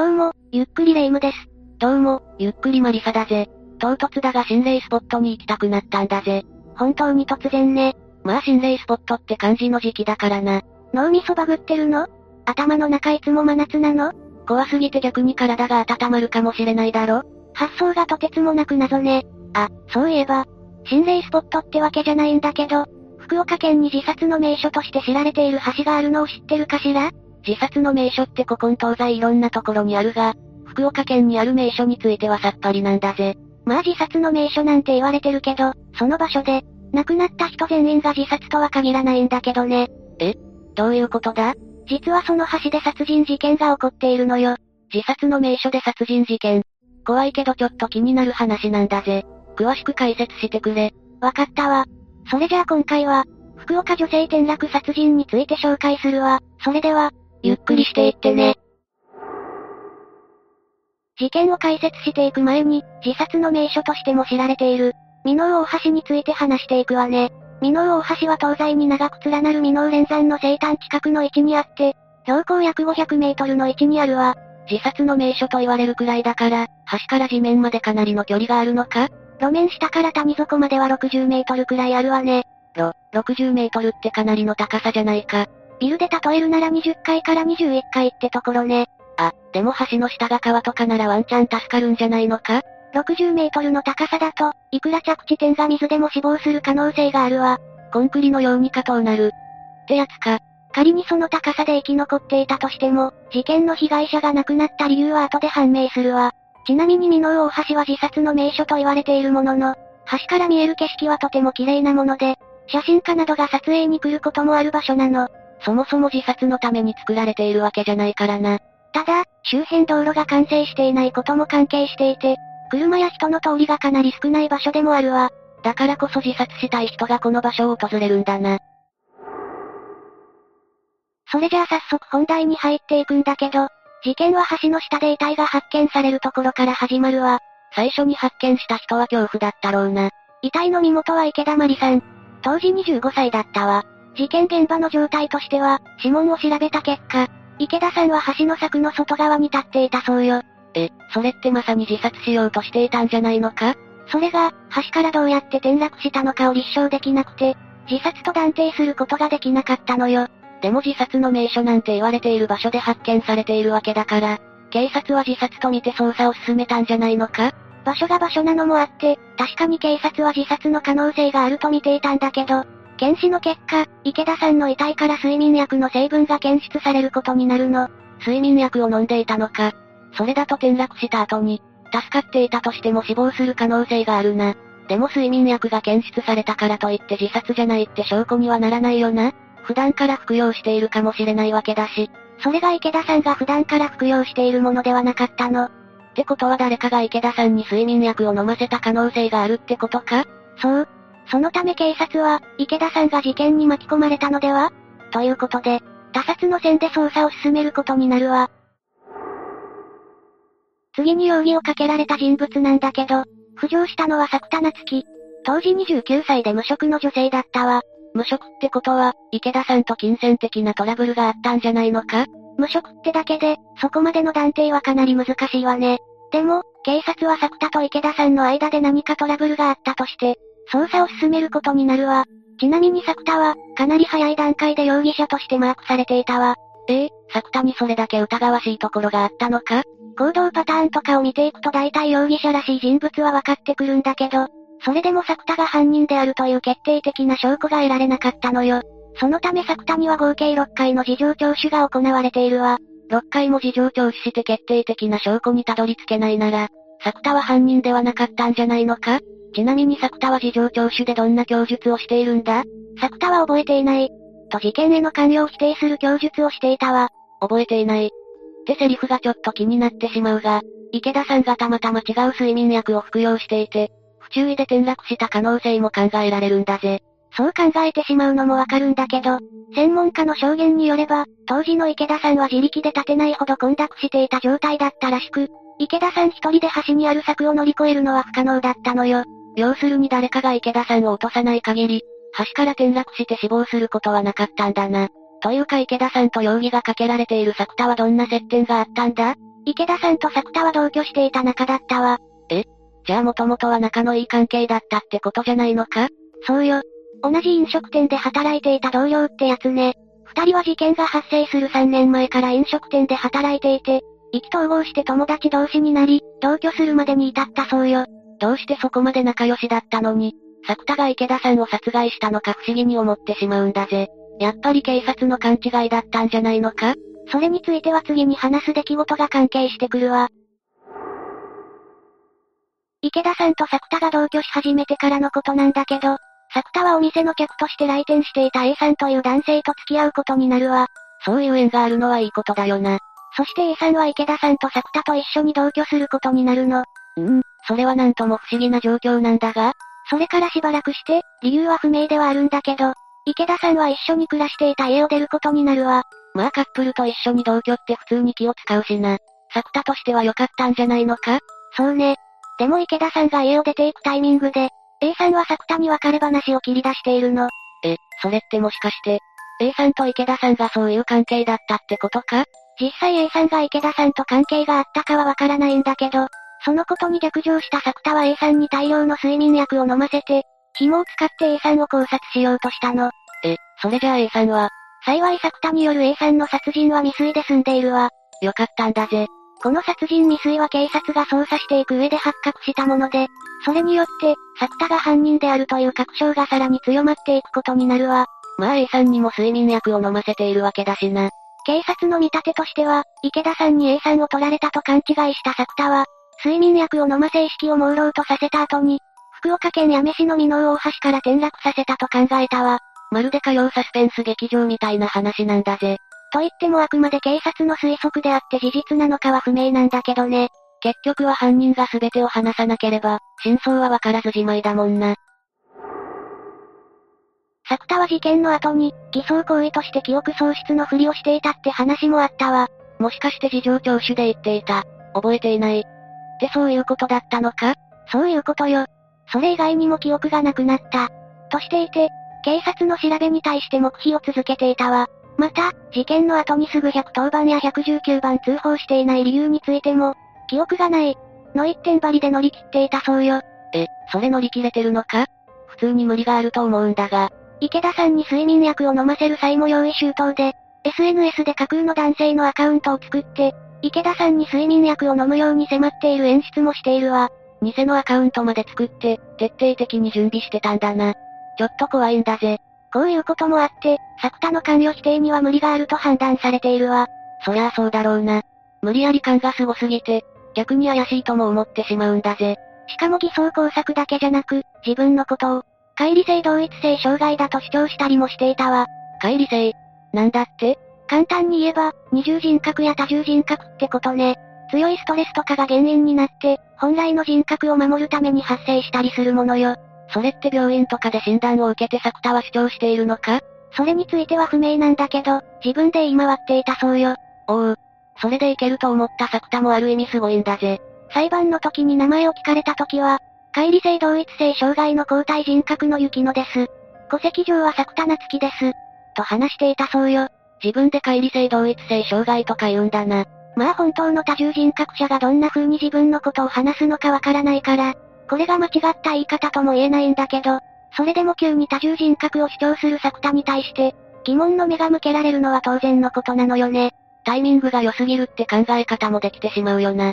どうも、ゆっくりレ夢ムです。どうも、ゆっくりマリサだぜ。唐突だが心霊スポットに行きたくなったんだぜ。本当に突然ね。まあ心霊スポットって感じの時期だからな。脳みそバグってるの？頭の中いつも真夏なの？怖すぎて逆に体が温まるかもしれないだろ発想がとてつもなく謎ね。あ、そういえば、心霊スポットってわけじゃないんだけど、福岡県に自殺の名所として知られている橋があるのを知ってるかしら？自殺の名所って古今東西いろんなところにあるが、福岡県にある名所についてはさっぱりなんだぜ。まあ自殺の名所なんて言われてるけど、その場所で、亡くなった人全員が自殺とは限らないんだけどね。え？どういうことだ？実はその橋で殺人事件が起こっているのよ。自殺の名所で殺人事件。怖いけどちょっと気になる話なんだぜ。詳しく解説してくれ。わかったわ。それじゃあ今回は、福岡女性転落殺人について紹介するわ。それでは、ゆっくりしていってね。事件を解説していく前に、自殺の名所としても知られている、美濃大橋について話していくわね。美濃大橋は東西に長く連なる美濃連山の西端近くの位置にあって、標高約500メートルの位置にあるわ。自殺の名所と言われるくらいだから、橋から地面までかなりの距離があるのか？路面下から谷底までは60メートルくらいあるわね。ろ、60メートルってかなりの高さじゃないか。ビルで例えるなら20階から21階ってところね。あ、でも橋の下が川とかならワンチャン助かるんじゃないのか ?60 メートルの高さだと、いくら着地点が水でも死亡する可能性があるわ。コンクリのように加藤なる。ってやつか。仮にその高さで生き残っていたとしても、事件の被害者が亡くなった理由は後で判明するわ。ちなみに美濃大橋は自殺の名所と言われているものの、橋から見える景色はとても綺麗なもので、写真家などが撮影に来ることもある場所なの。そもそも自殺のために作られているわけじゃないからな。ただ、周辺道路が完成していないことも関係していて、車や人の通りがかなり少ない場所でもあるわ。だからこそ自殺したい人がこの場所を訪れるんだな。それじゃあ早速本題に入っていくんだけど、事件は橋の下で遺体が発見されるところから始まるわ。最初に発見した人は恐怖だったろうな。遺体の身元は池田まりさん。当時25歳だったわ。事件現場の状態としては、指紋を調べた結果、池田さんは橋の柵の外側に立っていたそうよ。え、それってまさに自殺しようとしていたんじゃないのか？それが、橋からどうやって転落したのかを立証できなくて、自殺と断定することができなかったのよ。でも自殺の名所なんて言われている場所で発見されているわけだから、警察は自殺と見て捜査を進めたんじゃないのか？場所が場所なのもあって、確かに警察は自殺の可能性があると見ていたんだけど、検視の結果、池田さんの遺体から睡眠薬の成分が検出されることになるの。睡眠薬を飲んでいたのか。それだと転落した後に、助かっていたとしても死亡する可能性があるな。でも睡眠薬が検出されたからといって自殺じゃないって証拠にはならないよな。普段から服用しているかもしれないわけだし。それが池田さんが普段から服用しているものではなかったの。ってことは誰かが池田さんに睡眠薬を飲ませた可能性があるってことか？そう。そのため警察は、池田さんが事件に巻き込まれたのでは？ということで、他殺の線で捜査を進めることになるわ。次に容疑をかけられた人物なんだけど、浮上したのは作田夏樹。当時29歳で無職の女性だったわ。無職ってことは、池田さんと金銭的なトラブルがあったんじゃないのか？無職ってだけで、そこまでの断定はかなり難しいわね。でも、警察は作田と池田さんの間で何かトラブルがあったとして、捜査を進めることになるわ。ちなみに作田は、かなり早い段階で容疑者としてマークされていたわ。ええ作田にそれだけ疑わしいところがあったのか？行動パターンとかを見ていくと大体容疑者らしい人物は分かってくるんだけど、それでも作田が犯人であるという決定的な証拠が得られなかったのよ。そのため作田には合計6回の事情聴取が行われているわ。6回も事情聴取して決定的な証拠にたどり着けないなら、作田は犯人ではなかったんじゃないのか？ちなみに作田は事情聴取でどんな供述をしているんだ？作田は覚えていない。と事件への関与を否定する供述をしていたわ。覚えていない。ってセリフがちょっと気になってしまうが、池田さんがたまたま違う睡眠薬を服用していて、不注意で転落した可能性も考えられるんだぜ。そう考えてしまうのもわかるんだけど、専門家の証言によれば、当時の池田さんは自力で立てないほど混濁していた状態だったらしく、池田さん一人で橋にある柵を乗り越えるのは不可能だったのよ。要するに誰かが池田さんを落とさない限り、橋から転落して死亡することはなかったんだな。というか池田さんと容疑がかけられている作田はどんな接点があったんだ？池田さんと作田は同居していた仲だったわ。え？じゃあもともとは仲のいい関係だったってことじゃないのか？そうよ。同じ飲食店で働いていた同僚ってやつね。二人は事件が発生する3年前から飲食店で働いていて、意気投合して友達同士になり、同居するまでに至ったそうよ。どうしてそこまで仲良しだったのに、作田が池田さんを殺害したのか不思議に思ってしまうんだぜ。やっぱり警察の勘違いだったんじゃないのか？それについては次に話す出来事が関係してくるわ。池田さんと作田が同居し始めてからのことなんだけど、作田はお店の客として来店していた A さんという男性と付き合うことになるわ。そういう縁があるのはいいことだよな。そして A さんは池田さんと作田と一緒に同居することになるの。うん、それはなんとも不思議な状況なんだが、それからしばらくして、理由は不明ではあるんだけど、池田さんは一緒に暮らしていた家を出ることになるわ。まあカップルと一緒に同居って普通に気を使うしな。作田としては良かったんじゃないのか？そうね。でも池田さんが家を出ていくタイミングで、A さんは作田に別れ話を切り出しているの。え、それってもしかして、A さんと池田さんがそういう関係だったってことか？実際 A さんが池田さんと関係があったかはわからないんだけど、そのことに逆上した作田は A さんに大量の睡眠薬を飲ませて、紐を使って A さんを考察しようとしたの。え、それじゃあ A さんは、幸い作田による A さんの殺人は未遂で済んでいるわ。よかったんだぜ。この殺人未遂は警察が捜査していく上で発覚したもので、それによって、作田が犯人であるという確証がさらに強まっていくことになるわ。まあ A さんにも睡眠薬を飲ませているわけだしな。警察の見立てとしては、池田さんに A さんを取られたと勘違いした作田は、睡眠薬を飲ませ意識を朦朧とさせた後に、福岡県八女市の美濃大橋から転落させたと考えたわ。まるで火曜サスペンス劇場みたいな話なんだぜ。と言ってもあくまで警察の推測であって事実なのかは不明なんだけどね。結局は犯人が全てを話さなければ、真相はわからずじまいだもんな。作田は事件の後に、偽装行為として記憶喪失のふりをしていたって話もあったわ。もしかして事情聴取で言っていた。覚えていない。ってそういうことだったのか？そういうことよ。それ以外にも記憶がなくなった。としていて、警察の調べに対して黙秘を続けていたわ。また、事件の後にすぐ110番や119番通報していない理由についても、記憶がない。の一点張りで乗り切っていたそうよ。え、それ乗り切れてるのか？普通に無理があると思うんだが。池田さんに睡眠薬を飲ませる際も用意周到で、SNS で架空の男性のアカウントを作って、池田さんに睡眠薬を飲むように迫っている演出もしているわ。偽のアカウントまで作って、徹底的に準備してたんだな。ちょっと怖いんだぜ。こういうこともあって、作田の関与否定には無理があると判断されているわ。そりゃあそうだろうな。無理やり感がすごすぎて、逆に怪しいとも思ってしまうんだぜ。しかも偽装工作だけじゃなく、自分のことを、乖離性同一性障害だと主張したりもしていたわ。乖離性？なんだって？簡単に言えば、二重人格や多重人格ってことね。強いストレスとかが原因になって、本来の人格を守るために発生したりするものよ。それって病院とかで診断を受けて作田は主張しているのか？それについては不明なんだけど、自分で言い回っていたそうよ。おう。それでいけると思った作田もある意味すごいんだぜ。裁判の時に名前を聞かれた時は、乖離性同一性障害の交代人格の雪乃です。戸籍上は作田夏樹です。と話していたそうよ。自分で乖離性同一性障害とか言うんだな。まあ本当の多重人格者がどんな風に自分のことを話すのかわからないから、これが間違った言い方とも言えないんだけど、それでも急に多重人格を主張する作田に対して、疑問の目が向けられるのは当然のことなのよね。タイミングが良すぎるって考え方もできてしまうよな。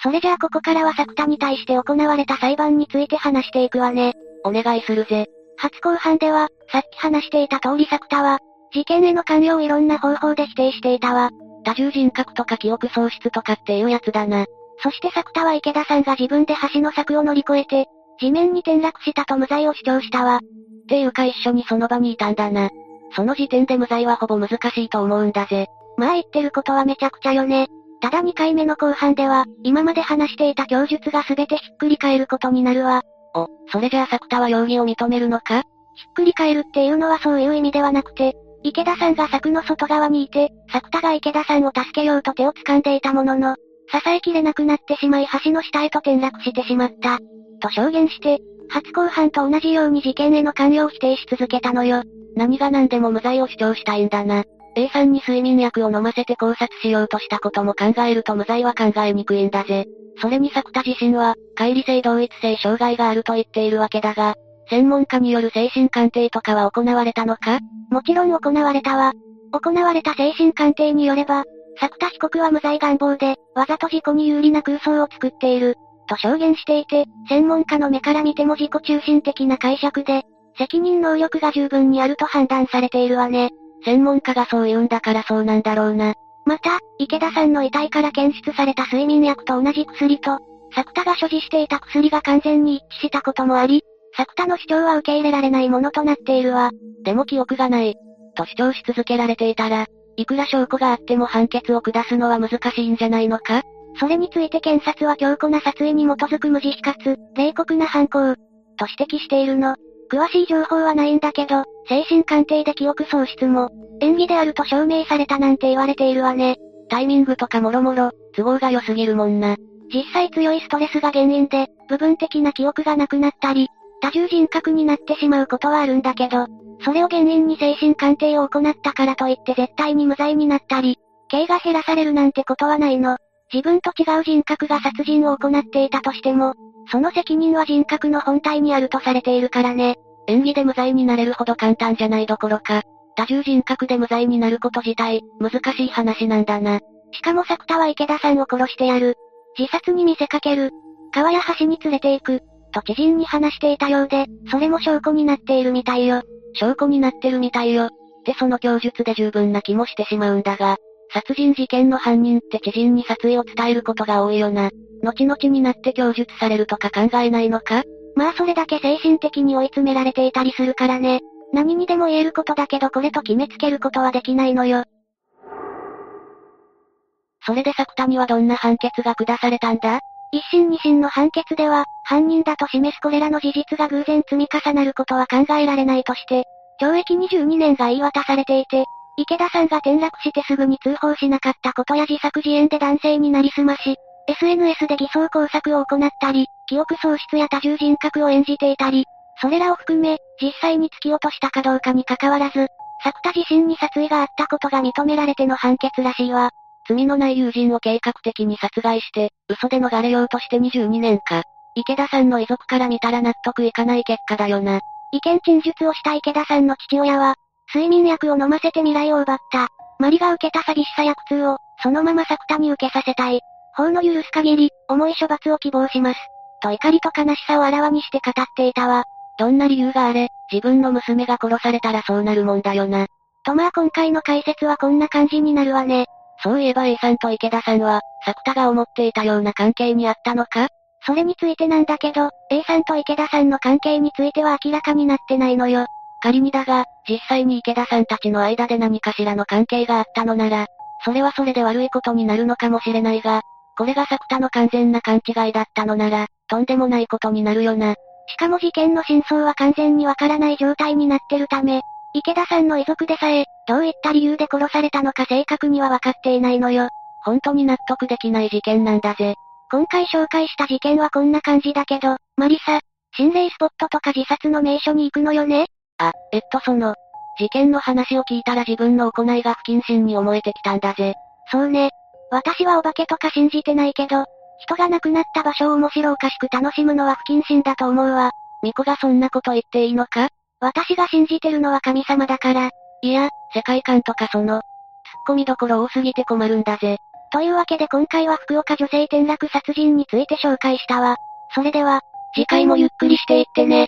それじゃあここからは作田に対して行われた裁判について話していくわね。お願いするぜ。初公判では、さっき話していた通り作田は、事件への関与をいろんな方法で否定していたわ。多重人格とか記憶喪失とかっていうやつだな。そして作田は池田さんが自分で橋の柵を乗り越えて、地面に転落したと無罪を主張したわ。っていうか一緒にその場にいたんだな。その時点で無罪はほぼ難しいと思うんだぜ。まあ言ってることはめちゃくちゃよね。ただ2回目の後半では、今まで話していた供述が全てひっくり返ることになるわ。お、それじゃあ作田は容疑を認めるのか？ひっくり返るっていうのはそういう意味ではなくて、池田さんが柵の外側にいて、作田が池田さんを助けようと手を掴んでいたものの、支えきれなくなってしまい橋の下へと転落してしまった。と証言して、初公判と同じように事件への関与を否定し続けたのよ。何が何でも無罪を主張したいんだな。A さんに睡眠薬を飲ませて考察しようとしたことも考えると無罪は考えにくいんだぜ。それに作田自身は、乖離性同一性障害があると言っているわけだが、専門家による精神鑑定とかは行われたのか？もちろん行われたわ。行われた精神鑑定によれば、作田被告は無罪願望で、わざと事故に有利な空想を作っている、と証言していて、専門家の目から見ても自己中心的な解釈で、責任能力が十分にあると判断されているわね。専門家がそう言うんだからそうなんだろうな。また、池田さんの遺体から検出された睡眠薬と同じ薬と、作田が所持していた薬が完全に一致したこともあり、作田の主張は受け入れられないものとなっているわ。でも記憶がない。と主張し続けられていたら、いくら証拠があっても判決を下すのは難しいんじゃないのか？それについて検察は強固な殺意に基づく無慈悲かつ、冷酷な犯行、と指摘しているの。詳しい情報はないんだけど、精神鑑定で記憶喪失も、演技であると証明されたなんて言われているわね。タイミングとかもろもろ、都合が良すぎるもんな。実際強いストレスが原因で、部分的な記憶がなくなったり、多重人格になってしまうことはあるんだけど、それを原因に精神鑑定を行ったからといって絶対に無罪になったり、刑が減らされるなんてことはないの。自分と違う人格が殺人を行っていたとしても、その責任は人格の本体にあるとされているからね。演技で無罪になれるほど簡単じゃないどころか、多重人格で無罪になること自体、難しい話なんだな。しかも作田は池田さんを殺してやる。自殺に見せかける。川や橋に連れて行く。と知人に話していたようで、それも証拠になっているみたいよ。証拠になってるみたいよ。ってその供述で十分な気もしてしまうんだが、殺人事件の犯人って知人に殺意を伝えることが多いよな。後々になって供述されるとか考えないのか？まあそれだけ精神的に追い詰められていたりするからね。何にでも言えることだけどこれと決めつけることはできないのよ。それで作田にはどんな判決が下されたんだ？一審二審の判決では、犯人だと示すこれらの事実が偶然積み重なることは考えられないとして、懲役22年が言い渡されていて、池田さんが転落してすぐに通報しなかったことや自作自演で男性になりすまし、SNS で偽装工作を行ったり、記憶喪失や多重人格を演じていたり、それらを含め、実際に突き落としたかどうかに関わらず、作田自身に殺意があったことが認められての判決らしいわ。罪のない友人を計画的に殺害して、嘘で逃れようとして22年か。池田さんの遺族から見たら納得いかない結果だよな。意見陳述をした池田さんの父親は、睡眠薬を飲ませて未来を奪った。マリが受けた寂しさや苦痛を、そのまま作田に受けさせたい。法の許す限り、重い処罰を希望します。と怒りと悲しさをあらわにして語っていたわ。どんな理由があれ、自分の娘が殺されたらそうなるもんだよな。とまあ今回の解説はこんな感じになるわね。そういえば A さんと池田さんは、作田が思っていたような関係にあったのか？それについてなんだけど、A さんと池田さんの関係については明らかになってないのよ。仮にだが、実際に池田さんたちの間で何かしらの関係があったのなら、それはそれで悪いことになるのかもしれないが、これが作田の完全な勘違いだったのなら、とんでもないことになるよな。しかも事件の真相は完全にわからない状態になってるため、池田さんの遺族でさえ、どういった理由で殺されたのか正確には分かっていないのよ。本当に納得できない事件なんだぜ。今回紹介した事件はこんな感じだけど、マリサ、心霊スポットとか自殺の名所に行くのよねあ、えっとその、事件の話を聞いたら自分の行いが不謹慎に思えてきたんだぜ。そうね。私はお化けとか信じてないけど、人が亡くなった場所を面白おかしく楽しむのは不謹慎だと思うわ。巫女がそんなこと言っていいのか？私が信じてるのは神様だから。いや、世界観とかその、突っ込みどころ多すぎて困るんだぜ。というわけで今回は福岡女性転落殺人について紹介したわ。それでは、次回もゆっくりしていってね。